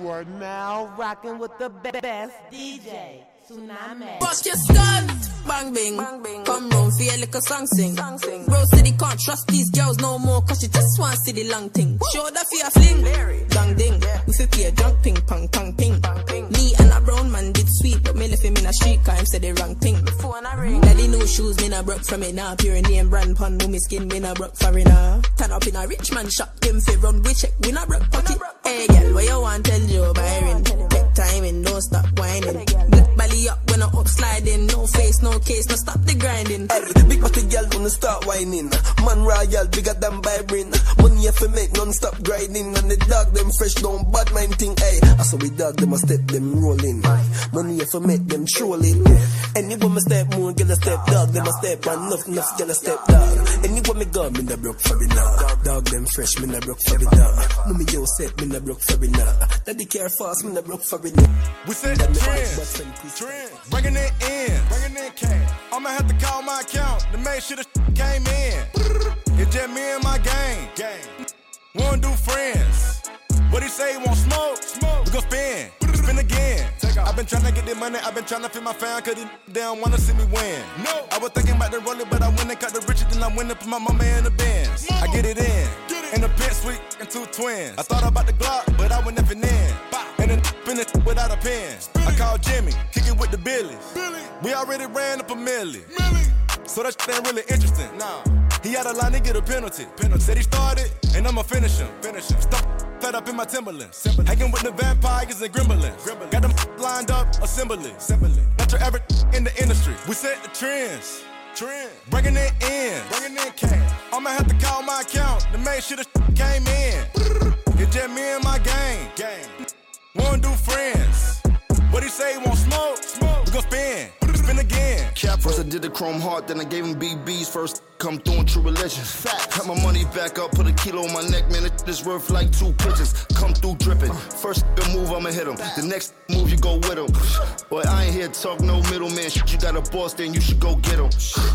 You are now rocking with the best DJ, Tsunami. Bust your stunt, bang bing. bang bing. Come round, feel like a song sing. Song sing. Bro city can't trust these girls no more, cause she just want to see the long thing. Show the fear fling, dang ding. We fi play a drunk ping, pong pong ping. Me and a brown man did sweet, but me left him in a street car, him said the wrong thing. Phone a ring. Daddy no shoes, me nah broke from it now. Pure name brand pun, no me skin, me nah broke for it now. Turn up in a rich man shop, them fi run, we check, we nah broke pocket. Hey girl, what you want tell Joe Byron? And don't stop whining. Black belly up when I up sliding, no face, no case, no stop the grinding. Hey, big body girl wanna start whining. Man royal, bigger than vibrant. Money if you make non-stop grinding. And the dog them fresh, don't bad mind thing. Hey, I saw we dog them a step them rolling. Money if you make them trolling. Any woman step more, get a step dog, them a step and enough, enough, get a step dog. Any woman go, me nah broke for it now. Dog them fresh, me nah broke for it now. Mommy yo set, me nah broke for it now. Daddy care fast, me nah broke for it now. We set the trend, trend, bringing it in, bringing in cash. I'ma have to call my account to make sure the came in. It's just me and my gang, gang. Wanna do friends. What he say? He want smoke? Smoke. We gon' spin, spin again. I've been tryna get the money, I've been tryna feed my fam, cause they don't wanna see me win. No. I was thinking about the roller, but I went and cut the riches, then I went and put my mama in the bins. I get it in, Get it. in the pit suite, and two twins. I thought about the Glock, but I went nothing in. And without a pen. I called Jimmy, kicking with the Billies. We already ran up a milli. So that shit ain't really interesting. Nah. He had a line to get a penalty. penalty. Said he started, and I'ma finish him. Finish him. Stop fed up in my Timberlands. Hanging with the vampires and gremlins. Got them lined up, assembly. assembly. Not your average in the industry. We set the trends. Trend. Bringing it in. Bringing it in cash. I'ma have to call my account to make sure the came in. It's just me and my gang. gang. Wanna do friends. What he say? He want smoke? Smoke. We gon' spin. Spin again. Cap first I did the chrome heart, then I gave him BBs first. Come through in true religion. Fat, got my money back up, put a kilo on my neck, man. It is worth like two pitches. Come through dripping. First the move, I'ma hit him. The next move, you go with him. Boy, I ain't here to talk no middleman. Shit, you got a boss, then you should go get him.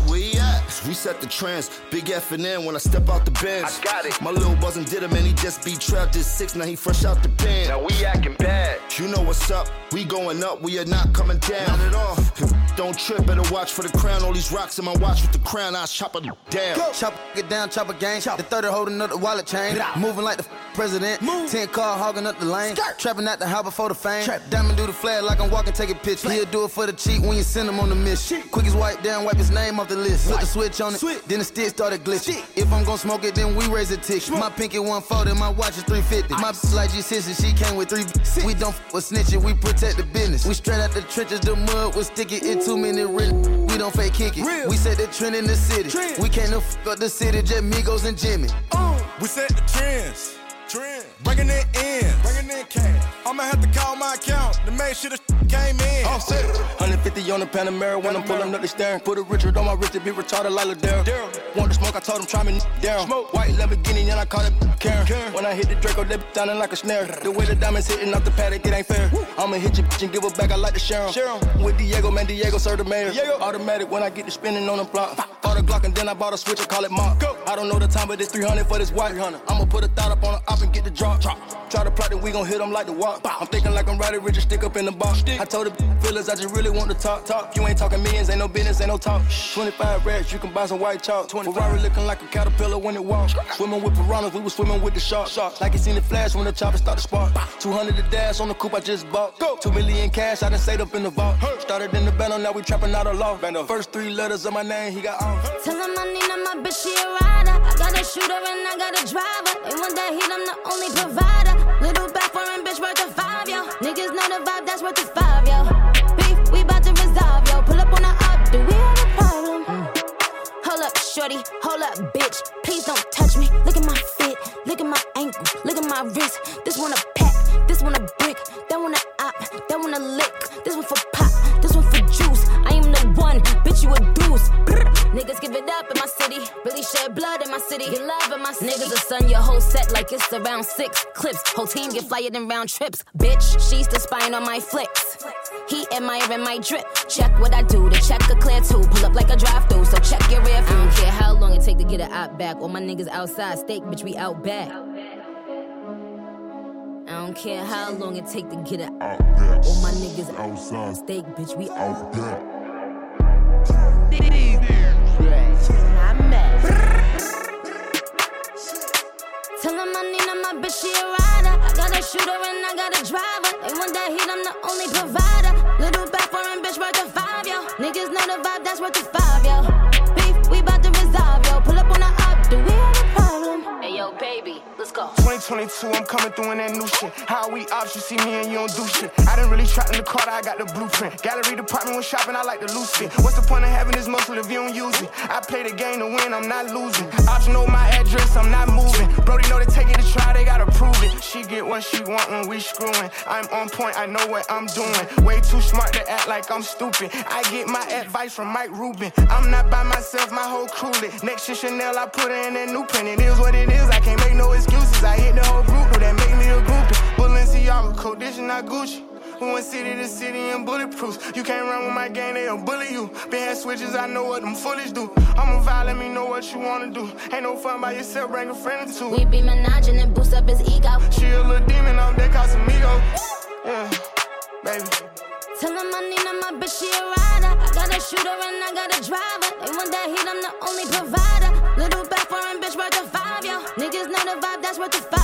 Where he at? We set the trends. Big F and N when I step out the bench. I got it. My little buzzin' did him, and he just be trapped at six. Now he fresh out the pen. Now we acting bad. You know what's up. We going up, we are not coming down. Not at all. Don't trip, better watch for the crown. All these rocks in my watch with the crown, I chop it down. Chop it down, chop a gang. The 30 holding up the wallet chain. Moving like the f- president. 10 car hogging up the lane. Trapping out the house before the fame. Trap diamond do the flag like I'm walking, taking pictures. He'll do it for the cheap when you send him on the mission. Quick as wipe down, wipe his name off the list. Put the switch on it, switch. then the stick started glitching. If I'm gonna smoke it, then we raise a tick. My pinky 140, my watch is 350. My bitch like G6 she came with three. We don't f with snitching, we protect the business. We straight out the trenches, the mud was sticky. It too many real. We don't fake kick it. We set the trend in the city. We can't no f up the city, just Migos and Jimmy. Oh. We set the trends. Trend. Bringing it in. Bringing in cash. I'ma have to call my account to make sure the came in. I'm set. 150 on the Panamera when I'm pulling up the steering. Put a Richard on my wrist to be retarded like Ladera. Want to smoke, I told him try me down. Smoke. White Lamborghini and I call it Karen. Karen. When I hit the Draco, that bitch sounding like a snare. The way the diamonds hitting off the paddock, it ain't fair. I'ma hit your bitch and give her back, I like to share 'em. With Diego, man, Diego serve the mayor. Automatic when I get to spinning on the block. Bought a Glock and then I bought a switch and call it Mark. I don't know the time, but it's 300 for this white. I'ma put a thought up on the op and get the drop. Try to plot that we gon' hit them like the walk. I'm thinking like I'm riding rich stick up in the box. I told the feelers I just really want to talk. Talk. You ain't talking millions, ain't no business, ain't no talk. 25 rats, you can buy some white chalk. Ferrari looking like a caterpillar when it walks. Swimming with piranhas, we was swimming with the sharks. Like you seen the flash when the chopper start to spark. 200 the dash on the coupe I just bought. Go. Two million cash, I done saved up in the vault. Started in the battle, now we trapping out a law. First three letters of my name, he got off. Tell him I need my bitch, she a rider. I got a shooter and I got a driver. They want that heat, I'm the only provider. Little back foreign bitch worth a five, yo. Niggas know the vibe, that's worth a five, yo. Beef, we bout to resolve, yo. Pull up on the up, do we have a problem? Hold up, shorty, hold up, bitch. Please don't touch me. Look at my fit, look at my ankle, look at my wrist. This one a pack, this one a brick, that one a op, that one a lick. This one for pop, this one for juice. I am the one, bitch, you a deuce. Brr. Niggas give it up in my city, really shed blood in my city. Get love in my city. Niggas will sun your whole set like it's around six clips. Whole team get flyer than round trips. Bitch, she's the spine on my flicks. He admiring my drip. Check what I do to check a clear two. Pull up like a drive through, so check your rear view. I don't care how long it take to get it out back. All my niggas outside, steak, bitch, we out back. I don't don't care how long it take to get it out. That All my niggas outside. steak, bitch. We Out that. Shooter and I got a driver. They want that heat, I'm the only provider. Little back foreign bitch worth a five, yo. Niggas know the vibe, that's worth a five, 22, I'm coming through in that new shit. How we ops, you see me and you don't do shit. I didn't really trapped in the car, I got the blueprint. Gallery department when shopping, I like to loose it. What's the point of having this muscle if you don't use it? I play the game to win, I'm not losing. Ops know my address, I'm not moving. Brody know they take it to try, they gotta prove it. She get what she want when we screwing. I'm on point, I know what I'm doing. Way too smart to act like I'm stupid. I get my advice from Mike Rubin. I'm not by myself, my whole crew lit. Next year Chanel, I put her in that new print. It is what it is, I can't make no excuses. I hit the whole group, though that make me a groupie. Balenciaga, is not Gucci. We went city to city and bulletproofs. You can't run with my gang, they'll bully you. Been had switches, I know what them foolish do. I'm a vibe, let me know what you wanna do. Ain't no fun by yourself, bring a friend or two. We be menaging and boost up his ego. She a little demon on that Casamigo. Yeah, baby. Tell him I need her, my bitch, she a rider. I got a shooter and I got a driver. They want that heat, I'm the only provider. Little back foreign bitch worth a five, yo. Niggas know the vibe, that's worth a five,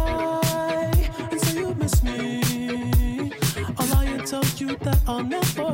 you that I'll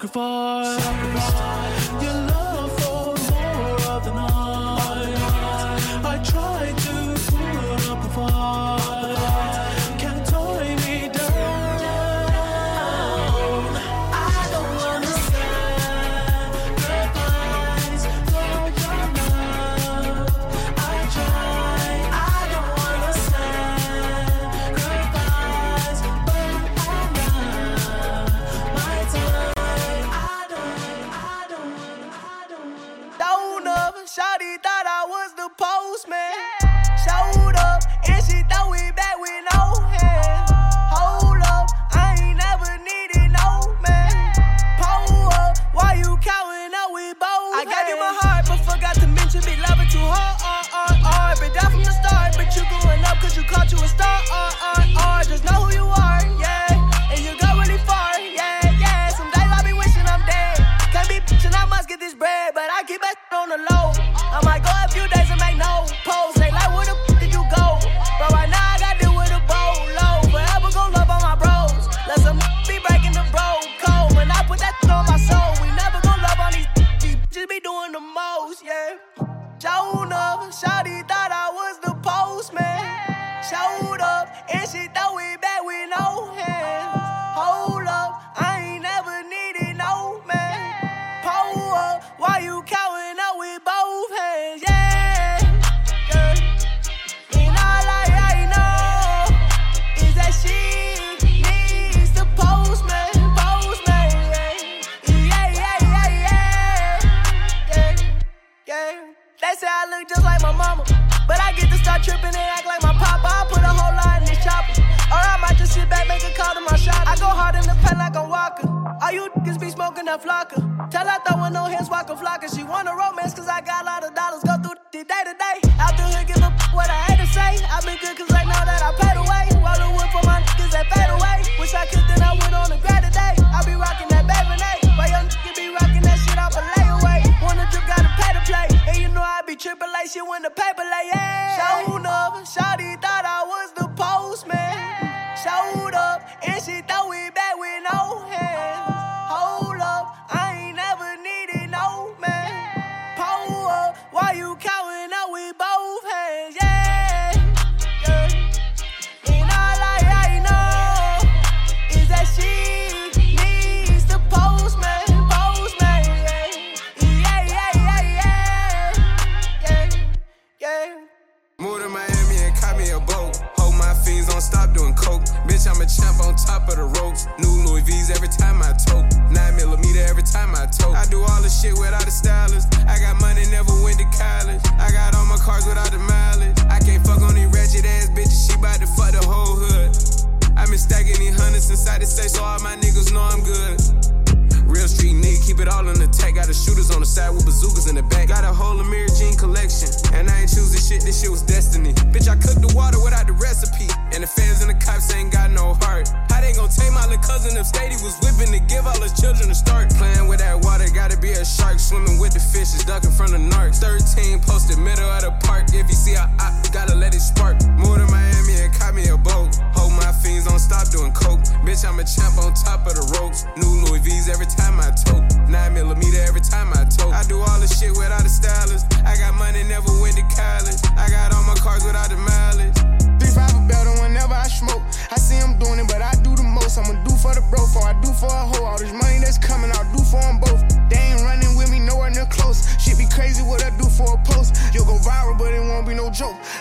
sacrifice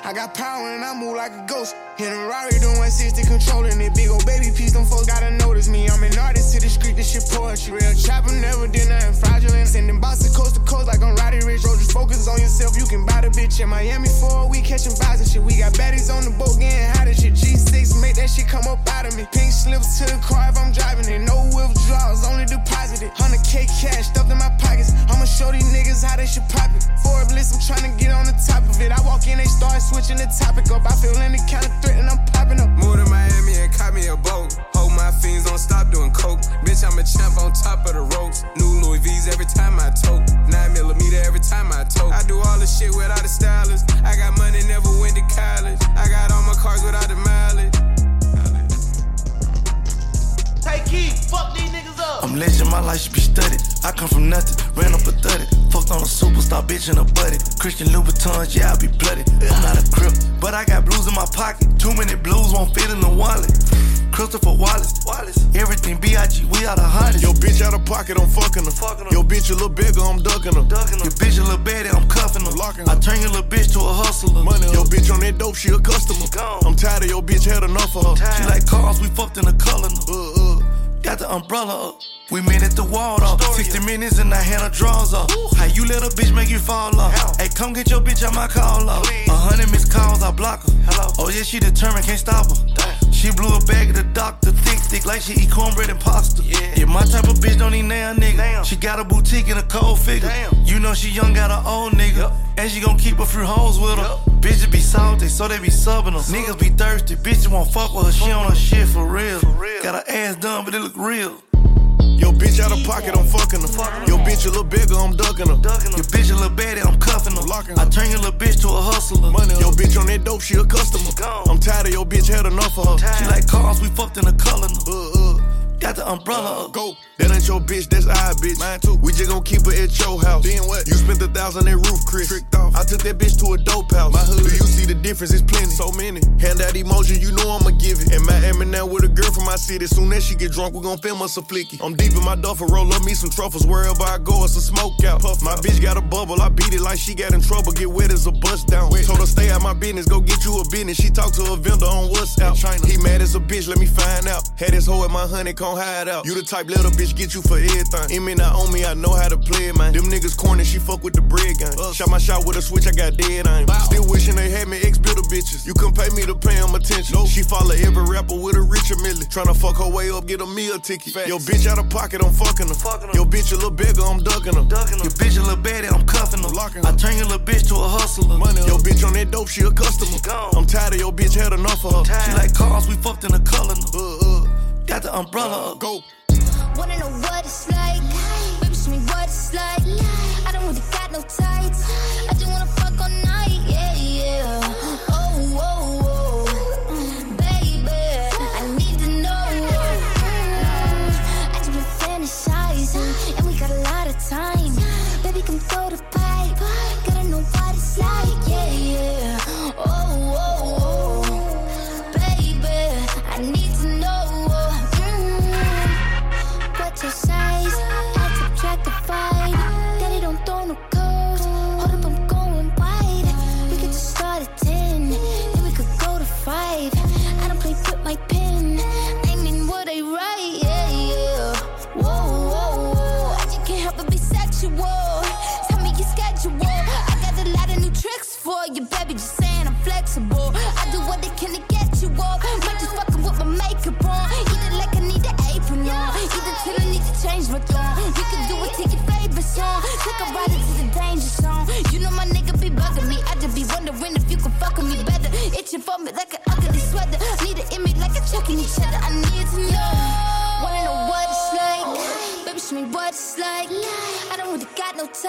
I got power and I move like a ghost. In a Rari doing 160 controlling it. Big old baby piece, them folks gotta notice me. I'm an artist to the street, this shit poetry. Real chopper never did nothing fraudulent. Sending boxes coast to coast like I'm Roddy Ricch. Bro, just focus on yourself, you can buy the bitch in Miami for a week, catching vibes and shit. We got baddies on the boat getting hot and shit. G6, make that shit come up out of me. Pink slips to the car if I'm driving it. No withdrawals, only deposited. 100k cash stuffed in my pockets. I'ma show these niggas how they should pop it. For a bliss, I'm trying to get on the top of it. I walk in, they start switching the topic up. I feel any kind of threat and I'm popping up. Moved to Miami and caught me a boat. Hold my fiends, don't stop doing coke. Bitch, I'm a champ on top of the ropes. New Louis V's every time I tote. Nine millimeter every time I tote. I do all the shit without a stylist. I got money, never went to college. I got all my cars without the mileage. Take fuck these niggas up. I'm legend, my life should be studied. I come from nothing, ran up a 30. Fucked on a superstar bitch and a buddy. Christian Louboutins, yeah, I be bloody. I'm not a crip, but I got blues in my pocket. Too many blues won't fit in the wallet. Christopher Wallace, Wallace. Everything B.I.G. We are the hottest. Yo, bitch out of pocket, I'm fucking her. Yo, bitch a little bigger, I'm ducking her. Your bitch a little baddie, I'm cuffing her. I turn your little bitch to a hustler. Money, yo, bitch on that dope, she a customer. I'm tired of your bitch, had enough of her. She like cars, we fucked in the color. Uh, uh. Got the umbrella up. We made it the wall off. 60 minutes and I had her drawers off. How you let a bitch make you fall off? Hey, come get your bitch out my call off. A hundred missed calls, I block her. Hello. Oh yeah, she determined, can't stop her. She blew a bag at the doctor, thick, thick, like she eat cornbread and pasta. Yeah, yeah my type of bitch don't eat now, nigga. She got a boutique and a cold figure. You know she young, got her own nigga. And she gon' keep a few hoes with her. Bitches be salty, so they be subbing her. Niggas be thirsty, bitches won't fuck with her. She on her shit for real. Got her ass done, but it look real. Yo, bitch out of pocket, I'm fucking her. Yo, bitch a little bigger, I'm ducking her. Your bitch a little baddie, I'm cuffing her. I turn your little bitch to a hustler. Money, yo, bitch on that dope, she a customer. I'm tired of your bitch, had enough of her. She like cars, we fucked in the color. Uh, uh. Got the umbrella up. Go. That ain't your bitch, that's our bitch. Mine too. We just gon' keep her at your house. Then what? You spent a thousand at roof, Chris. Tricked off. I took that bitch to a dope house. My hood. Do you see the difference? It's plenty. So many. Hand out emotion, you know I'ma give it. And In Miami now with a girl from my city. Soon as she get drunk, we gon' film us a flicky. I'm deep in my duffel, roll up me some truffles. Wherever I go, it's a smoke out. Puff my out. bitch got a bubble. I beat it like she got in trouble. Get wet as a bust down. Wet. Told her stay out my business, go get you a business. She talked to a vendor on WhatsApp. China. He mad as a bitch, let me find out. Had this hoe at my honeycomb hide out. You the type little bitch bitch get you for everything. It may not own me, I know how to play it, man. Them niggas corny, she fuck with the bread gang. Shot my shot with a switch, I got dead aim. Still wishing they had me ex builder bitches. You couldn't pay me to pay them attention. Nope. She follow every rapper with a richer milli. Tryna fuck her way up, get a meal ticket. Yo, bitch out of pocket, I'm fucking her. Yo, bitch a little bigger, I'm ducking her. Your bitch a little baddie, I'm cuffing her. I turn your little bitch to a hustler. Yo, bitch on that dope, she a customer. I'm tired of your bitch, had enough of her. She like cars, we fucked in the color. Uh, uh, got the umbrella up. Go. Wanna know what it's like? Baby, show me what it's like. I don't really got no tights. I just wanna fuck all night, yeah, yeah. Oh, oh, oh. Baby, I need to know. Mm, I just been fantasizing, and we got a lot of time. Baby, come throw the pipe. Gotta know what it's like,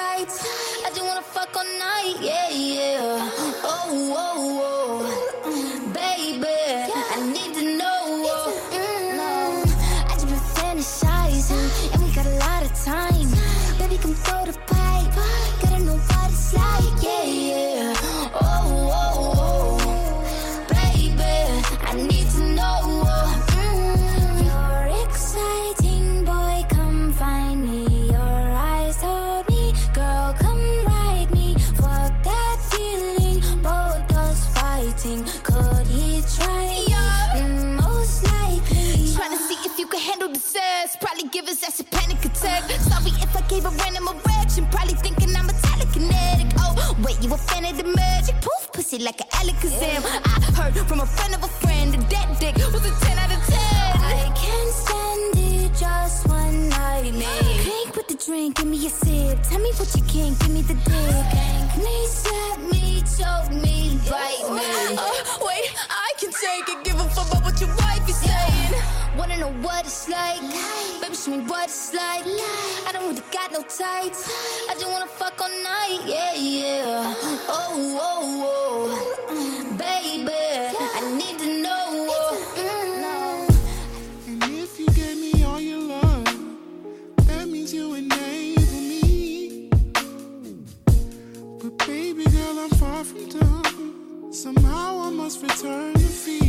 I just wanna fuck all night, yeah. You a fan of the magic? Poof, pussy like an Alakazam. I heard from a friend of a friend that that dick was a 10 out of 10. I can't stand it, just one night, man. Crank with the drink, give me a sip. Tell me what you can, give me the dick. Me, slap me, choke me, bite me. Uh, wait, I can take it. Know what it's like? Baby, show me what it's like. I don't really got no tights. I just wanna fuck all night, yeah, yeah. Oh, oh, oh. Baby, I need to know. And if you gave me all your love, that means you enable me. But baby girl, I'm far from done. Somehow I must return the fee.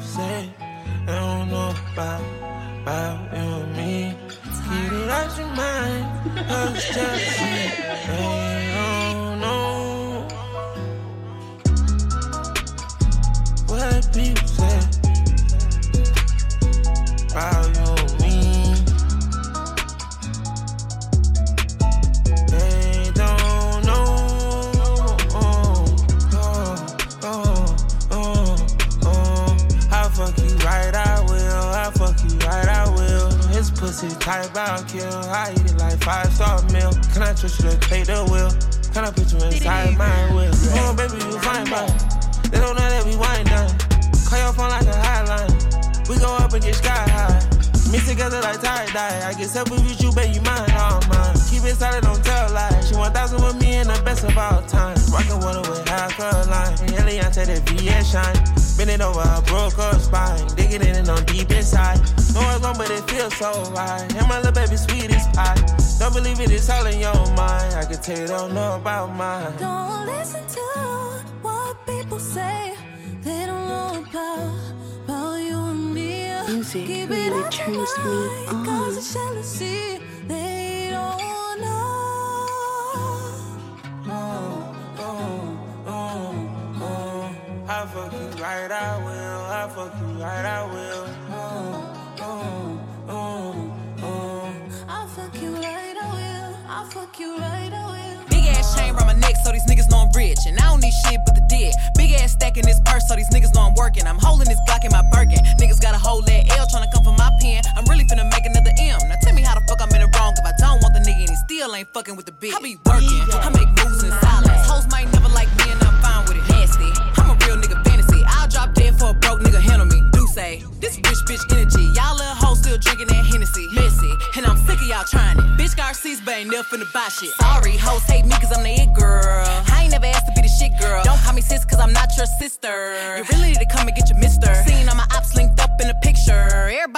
Say. I don't know about, about you and me. Keep it out your mind, cause it's jealousy. His pussy type, I'll kill. I eat it like five star meal. Can I trust you to take the wheel? Can I put you inside my will? Oh, baby, you fine, but they don't know that we wind down. Call your phone like a hotline. We go up and get sky high. Mix together like tie dye. I get selfish with you, baby, you mine, all mine. Keep it solid, don't tell lies. She 1000 with me and the best of all time. Rockin' water with half a line. Eliantte, that VS shine. Bend it over, I broke her spine. Digging in and on deep inside. No it's long, but it feels so right. And my little baby sweet as pie. Don't believe it, it's all in your mind. I can tell you don't know about mine. Don't listen to what people say. They don't know about, me. Music Keep really turns me on. it's jealousy. They don't know. Oh, oh, oh, oh. I fuck you right, I will. I fuck you right, I will. Oh, oh, oh, oh. I'll fuck you right, I will. I'll fuck you right, I will. Big ass chain around my neck so these niggas know I'm rich. And I don't need shit but the dick. Big ass stack in this purse so these niggas know I'm working. I'm holding this Glock in my Birkin. Niggas got a whole that fucking with the bitch. I be working. I make moves in silence. Hoes might never like me and I'm fine with it. Nasty. I'm a real nigga fantasy. I'll drop dead for a broke nigga handle me. Do say this rich bitch energy. Y'all little hoes still drinking that Hennessy. Messy. And I'm sick of y'all trying it. Bitch Garcia's but ain't never finna buy shit. Sorry, hoes hate me cause I'm the it girl. I ain't never asked to be the shit girl. Don't call me sis cause I'm not your sister. You really need to come and get your mister.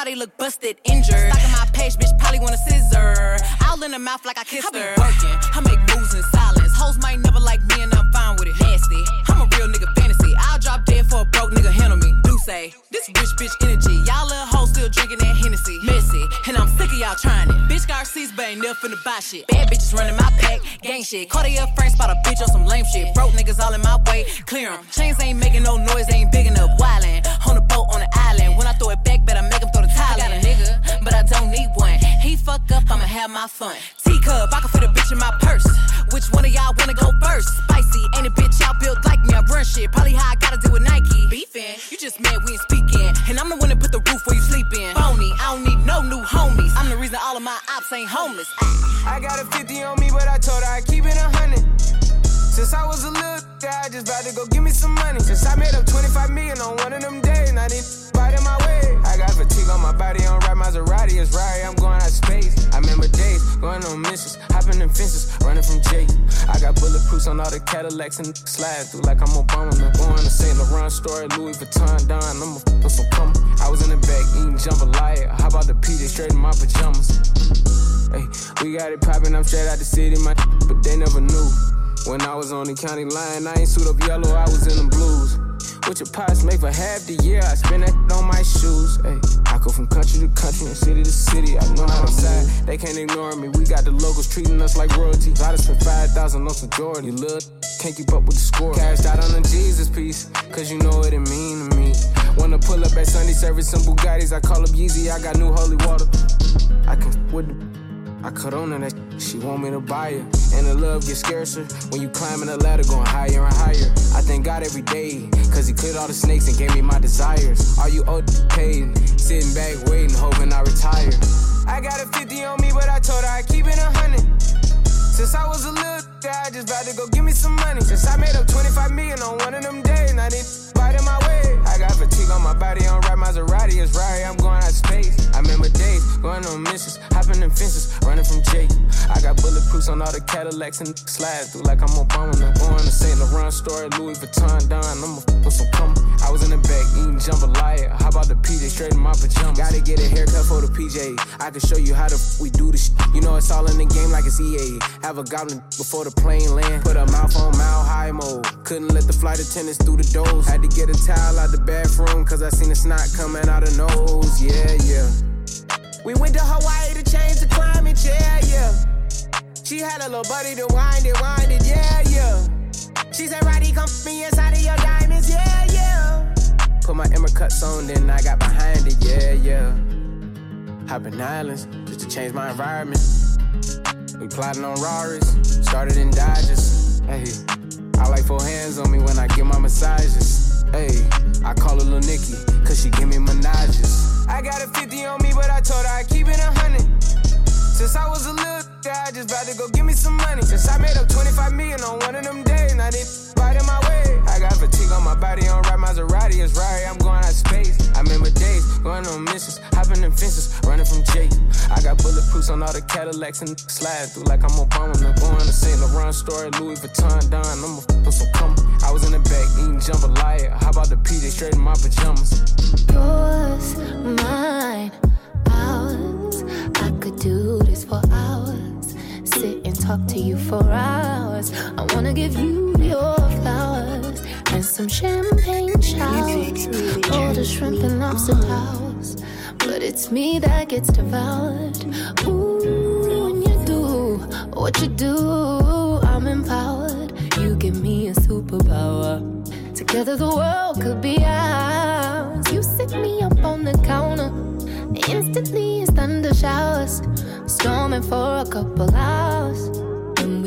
Everybody look busted, injured. Stalking my page, bitch probably want a scissor. All in the mouth like I kissed her. working. I make moves in silence. Hoes might never like me and I'm fine with it. Nasty. I'm a real nigga fantasy. I'll drop dead for a broke nigga handle me. Do say this rich bitch energy. Y'all little hoes still drinking that Hennessy. Messy. And I'm sick of y'all trying it. Bitch Garcia's but ain't never finna buy shit. Bad bitches running my pack. Gang shit. Cartier Frank spot a bitch on some lame shit. Broke niggas all in my way. Clear 'em. Chains ain't making no noise. They ain't big enough. Wildin'. On the boat fuck up, I'ma have my fun. Teacup, I can fit a bitch in my purse. Which one of y'all wanna go first? Spicy, ain't a bitch out built like me. I run shit, probably how I gotta deal with Nike. Beefing, you just mad we ain't speaking. And I'm the one that put the roof where you sleeping. Phony, I don't need no new homies. I'm the reason all of my ops ain't homeless. I got a 50 on me, but I told her I keep it a hundred. Since I was a little guy, just about to go give me some money. Since I made up 25 million on one of them days, now right in my way. I got fatigue on my body, on right Maserati, it's right, I'm going out of space. I remember days, going on missions, hopping in fences, running from Jake. I got bulletproofs on all the Cadillacs and slide through like I'm Obama. Man. Going to St. Laurent story, Louis Vuitton, Don, I'm a f some cum. I was in the back eating jambalaya, how about the PJ straight in my pajamas? Hey, we got it poppin', I'm straight out the city, my but they never knew. When I was on the county line, I ain't suit up yellow, I was in the blues. What your pots make for half the year, I spend that on my shoes. Hey, I go from country to country and city to city. I know how to side, they can't ignore me. We got the locals treating us like royalty. I just spent 5,000 on some Jordan. You look, can't keep up with the score. Cashed out on the Jesus piece, cause you know what it mean to me. Wanna pull up at Sunday service some Bugattis, I call up Yeezy, I got new holy water. I can with the I cut on her that she want me to buy her. And the love gets scarcer when you climbing the ladder, going higher and higher. I thank God every day, cause he cleared all the snakes and gave me my desires. Are you paid? Sitting back waiting, hoping I retire. I got a 50 on me, but I told her I keep it a hundred. Since I was a little I just about to go give me some money. Since I made up 25 million on one of them days, now they in my way. I got fatigue on my body, on right Maserati, it's right. I'm going out space. I remember days going on missions, hopping in fences, running from Jake. I got bulletproofs on all the Cadillacs and slide through like I'm Obama. I'm going to St. Laurent store, Louis Vuitton, Don. I'ma f with some cum. I was in the back eating jambalaya. How about the PJ straight in my pajamas? Gotta get a haircut for the PJ. I can show you how to we do this. You know it's all in the game like it's EA. Have a goblin before the plane land. Put a mouth on mile high mode. Couldn't let the flight attendants through the doors. Had to get a towel out the bathroom cause I seen the snot coming out of nose. Yeah, yeah. We went to Hawaii to change the climate, yeah, yeah. She had a little buddy to wind it, wind it, yeah, yeah. She said, Roddy, come me inside of your diamonds, yeah, yeah. Put my Emma cuts on, then I got behind it, yeah, yeah. Hopping islands just to change my environment. We plotting on Raris, started in Dodges. Hey, I like four hands on me when I get my massages. Hey, I call her Lil Nicky, cause she give me menages. I got a 50 on me, but I told her I keep it a hundred. Since I was a little guy, I just about to go give me some money. Since I made up 25 million on one of them days, now they right in my way. Fatigue on my body, on right Maserati, it's right. I'm going out space. I remember days going on missions, hopping in fences, running from Jake. I got bulletproofs on all the Cadillacs and slide through like I'm Obama. I'm going to St. Laurent store, Louis Vuitton, Don. I'ma f with some cum. I was in the back eating jambalaya. How about the PJ straight in my pajamas? Yours, mine, ours. I could do this for hours. Sit and talk to you for hours. I wanna give you some champagne showers. All the shrimp and lobster towers. But it's me that gets devoured. Ooh, when you do what you do, I'm empowered. You give me a superpower. Together the world could be ours. You sit me up on the counter. Instantly it's thunder showers. Storming for a couple hours.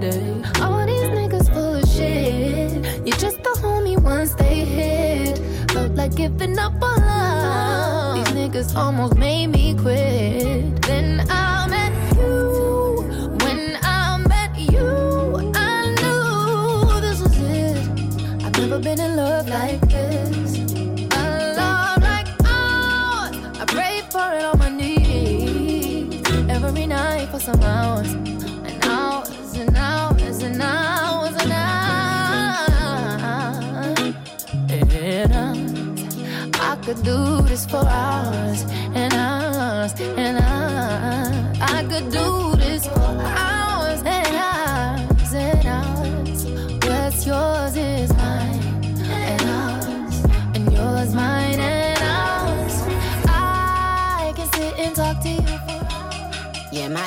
Nobody. All these niggas full of shit. You're just the homie once they hit. Felt like giving up on love. These niggas almost made me quit. Then I met you. When I met you, I knew this was it. I've never been in love like this. A love like ours. I pray for it on my knees. Every night for some hours. And. I could do this for hours and hours and hours. I could do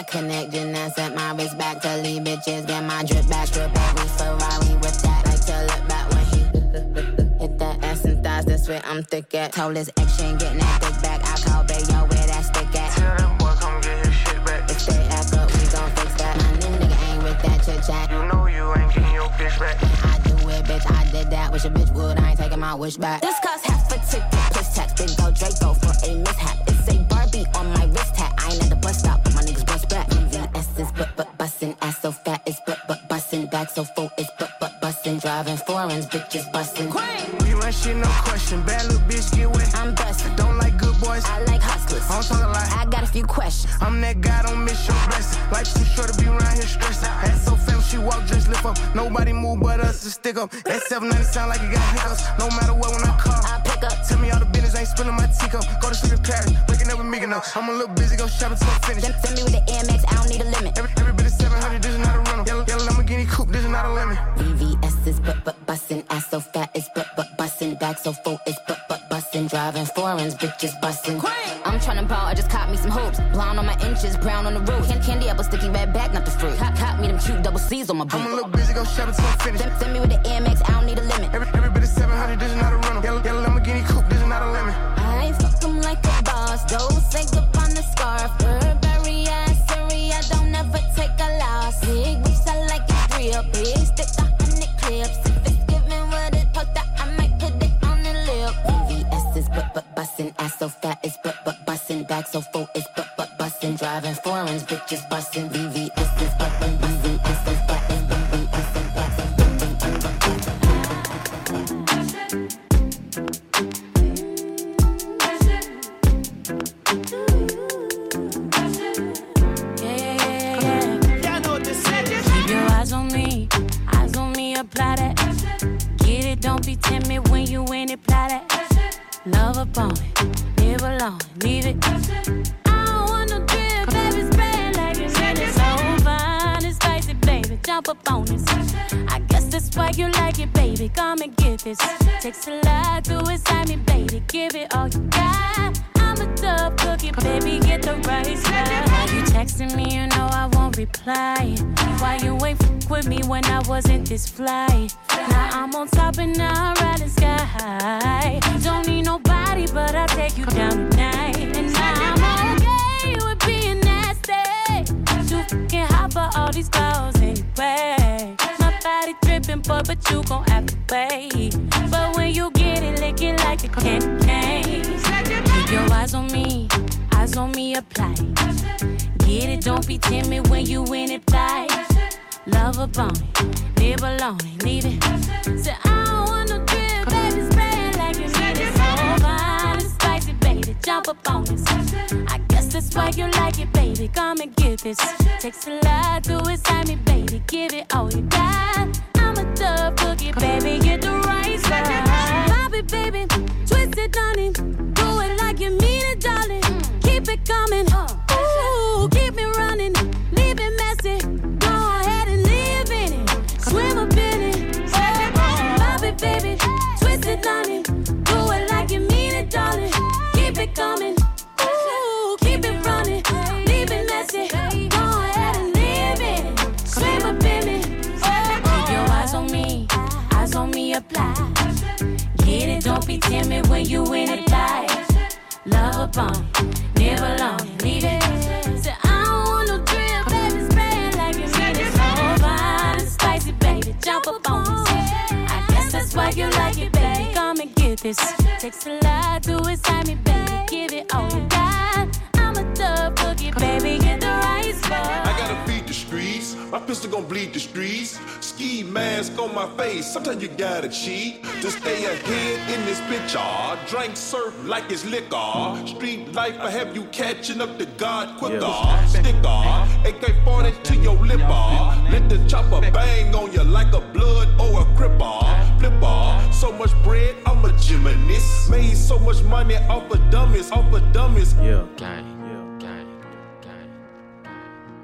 for Yeah, my connection that's my wrist back to leave bitches. Get my drip back, drip every Ferrari with that. Like to look back when he hit that ass and thighs. That's where I'm thick at. Told his ex she ain't getting that dick back. I call Bayo where that stick at. Tell them boy come get his shit back. If they act up, we gon' fix that. My new nigga ain't with that chit chat. You know you ain't getting your bitch back. I do it, bitch. I did that. Wish a bitch would. I ain't taking my wish back. This cost half a ticket plus tax. Then go Draco for a mishap. It's a back so full it's but but bustin', driving foreigns, bitches bustin'. We ain't shit, no question. Bad little bitch, get wet. I'm bustin'. Don't like good boys. I like hustlers. I don't talk a lot. I got a few questions. I'm that guy, don't miss your blessing. Life too short to be around here stressing. Ass so fat, when she walk, just lift up. Nobody move but us to stick up. That 790 sound like it got hiccups. No matter what, when I call, I pick up. Tell me all the business, ain't spilling my teacup. Go to sleep in Paris, waking up with me, no. I'm a little busy, go shopping till I'm finished. Send, send me with the AmEx, I don't need a limit. Every, bustin', back so full it's but but bustin', driving foreigns, bitches bustin'. I'm tryna ball, I just caught me some hoops. Blonde on my inches, brown on the roof. Can- candy apple, sticky red bag, not the fruit. Cop, cop me them cute double C's on my beat. I'm a little busy, go shopping till I'm finished. Send, send me with the AmEx, I don't bitches bustin'. Anyway. My body dripping, boy, but you gon' have to wait. But when you get it, lick it like a candy cane. Keep your eyes on me, eyes on me, apply. Get it, don't be timid when you in it, fly. Love a it, live alone leave it. Say, I don't want no drip, baby, spray it like you need it. So fine and spicy, baby, jump up on this. Why you like it, baby. Come and get this. Takes a lot to excite me, baby. Give it all you got. I'm a tough cookie, baby. Get the right side. Pop it, baby. Twist it, honey. Do it like you mean it, darling. Keep it coming. Ooh, Upon it, I don't want no drip, baby, like spicy, baby, up on. I guess that's why you like it, baby. Come and get this. Takes a lot to excite me, baby. Give it all you got. I'm a tough cookie, baby. Get the right spot. My pistol gon' bleed the streets. Ski mask on my face. Sometimes you gotta cheat to stay ahead in this picture. Drink surf like it's liquor. Street life, I have you catching up to God quicker. Sticker, AK 40 to your lipper. Let the chopper bang on you like a blood or a cripper. Flipper, so much bread, I'm a gymnast. Made so much money off of dummies, off of dummies. Yeah, DJ Tsunami.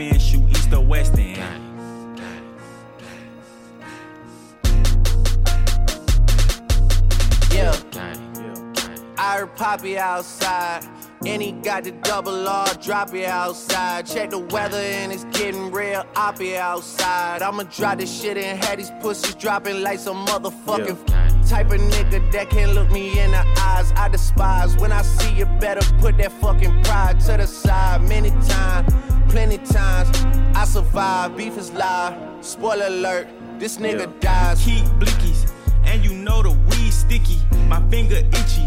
It's FN, shoot east or west end. Yeah. I heard Poppy outside. And he got the double R, drop it outside. Check the weather and it's getting real oppy outside. I'ma drop this shit and have these pussies dropping like some motherfucking type of nigga that can't look me in the eyes. I despise when I see you better put that fucking pride to the side. Many times, plenty times, I survive. Beef is live. Spoiler alert, this nigga dies. Keep blickies, and you know the weed sticky. My finger itchy,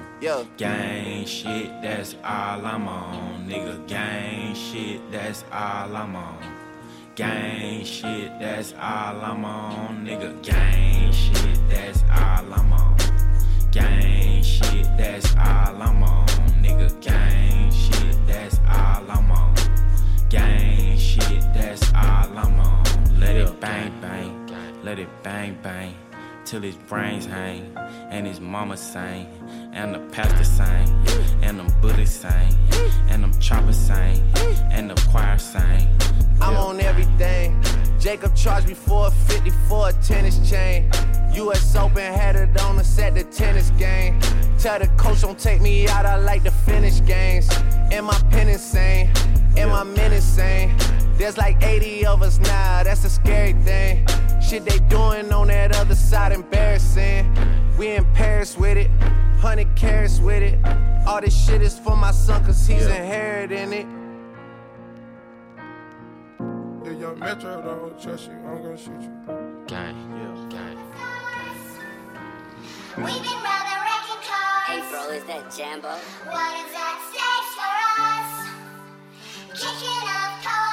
Yeah. Gang shit, that's all I'm on. Nigga, gang shit, that's all I'm on. Gang shit, that's all I'm on. Nigga, gang shit, that's all I'm on. Gang shit, that's all I'm on. Nigga, gang shit, that's all I'm on. Gang shit, that's all I'm on. Let it bang bang, let it bang bang. Till his brains hang, and his mama sang, and the pastor sang, and them Buddhists sang, and them choppers sang, and the choir sang. I'm on everything. Jacob charged me 450 for a tennis chain. US Open had it on us at the tennis game. Tell the coach don't take me out, I like to finish games. Am I pen insane? Am I men insane? There's like 80 of us now, that's a scary thing. Shit they doing on that other side, embarrassing. We in Paris with it, 100 carats with it. All this shit is for my son, cause he's Yeah. inheriting it. Yeah, young Metro don't trust you. I'm gonna shoot you. Gang, yeah, gang. We've been rather wrecking cars. Hey, bro, is that Jambo? What is that stage for us? Kicking up cold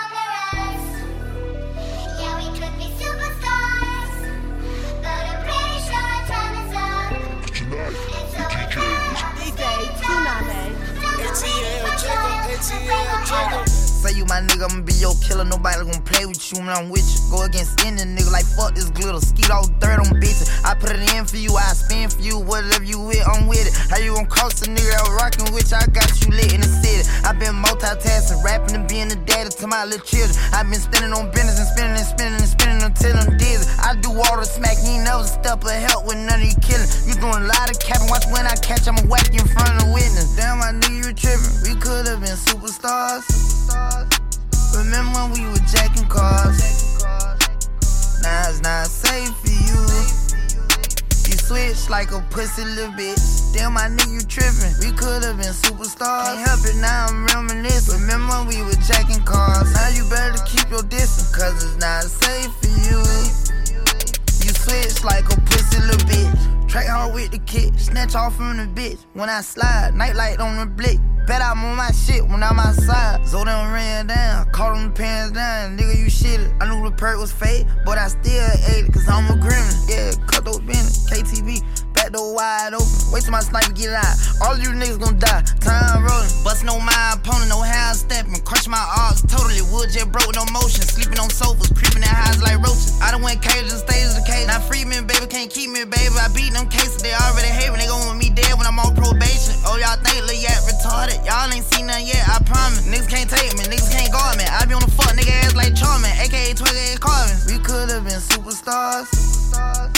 killer. Nobody gonna play with you when I'm with you. Go against any nigga like fuck this glitter. Skeet all dirt on bitches. I put it in for you, I spin for you. Whatever you with, I'm with it. How you gon' cost a nigga that rockin' with you? I got you lit in the city. i been multitasking, rapping and being the daddy to my little children. i been spinning on business and spinning and spinning and spinning until I'm dizzy. I do all the smack, you never step of help with none of you killing. You doing a lot of capping, watch when I catch, I'ma whack in front of the witness. Damn, my nigga, you tripping. We could've been superstars. Remember when we were jacking cars? Now it's not safe for you. You switch like a pussy little bitch. Damn, my nigga, you tripping. We could've been superstars. Can't help it, now I'm reminiscing. Remember when we were jacking cars? Now you better keep your distance, cause it's not safe for you. You switch like a pussy little bitch. Track hard with the kick, snatch off from the bitch. When I slide, nightlight on the blick. Bet I'm on my shit when I'm outside. So caught pants down. Nigga, you shitted. I knew the perk was fake, but I still ate it, cause I'm a gremlin. Yeah, cut those business, KTV. Back door wide open. Wait till my sniper get out. All you niggas gon' die. Time rolling. Bustin' on my opponent, no how I'm. Crush my arms totally. Wood jet broke, no motion. Sleeping on sofas, creeping in highs like roaches. I done went cage and stays the cage. Now free baby, can't keep me, baby. I beat them cases, they already hate me. They gon' want me dead when I'm on probation. Oh, y'all think Lil Yak retarded? Y'all ain't seen nothing yet, I promise. Niggas can't take me, niggas can't guard me. I be on the fuck nigga ass like Charmin, aka 28 Carvin. We could've been superstars. superstars.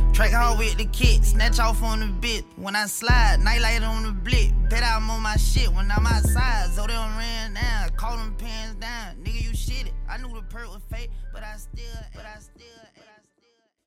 Track hard with the kick, snatch off on the bit. When I slide, nightlight on the blick. Bet I'm on my shit when I'm outside. Don't ran down, call them pants down. Nigga, you shit it. I knew the perk was fake, but I still, but I still.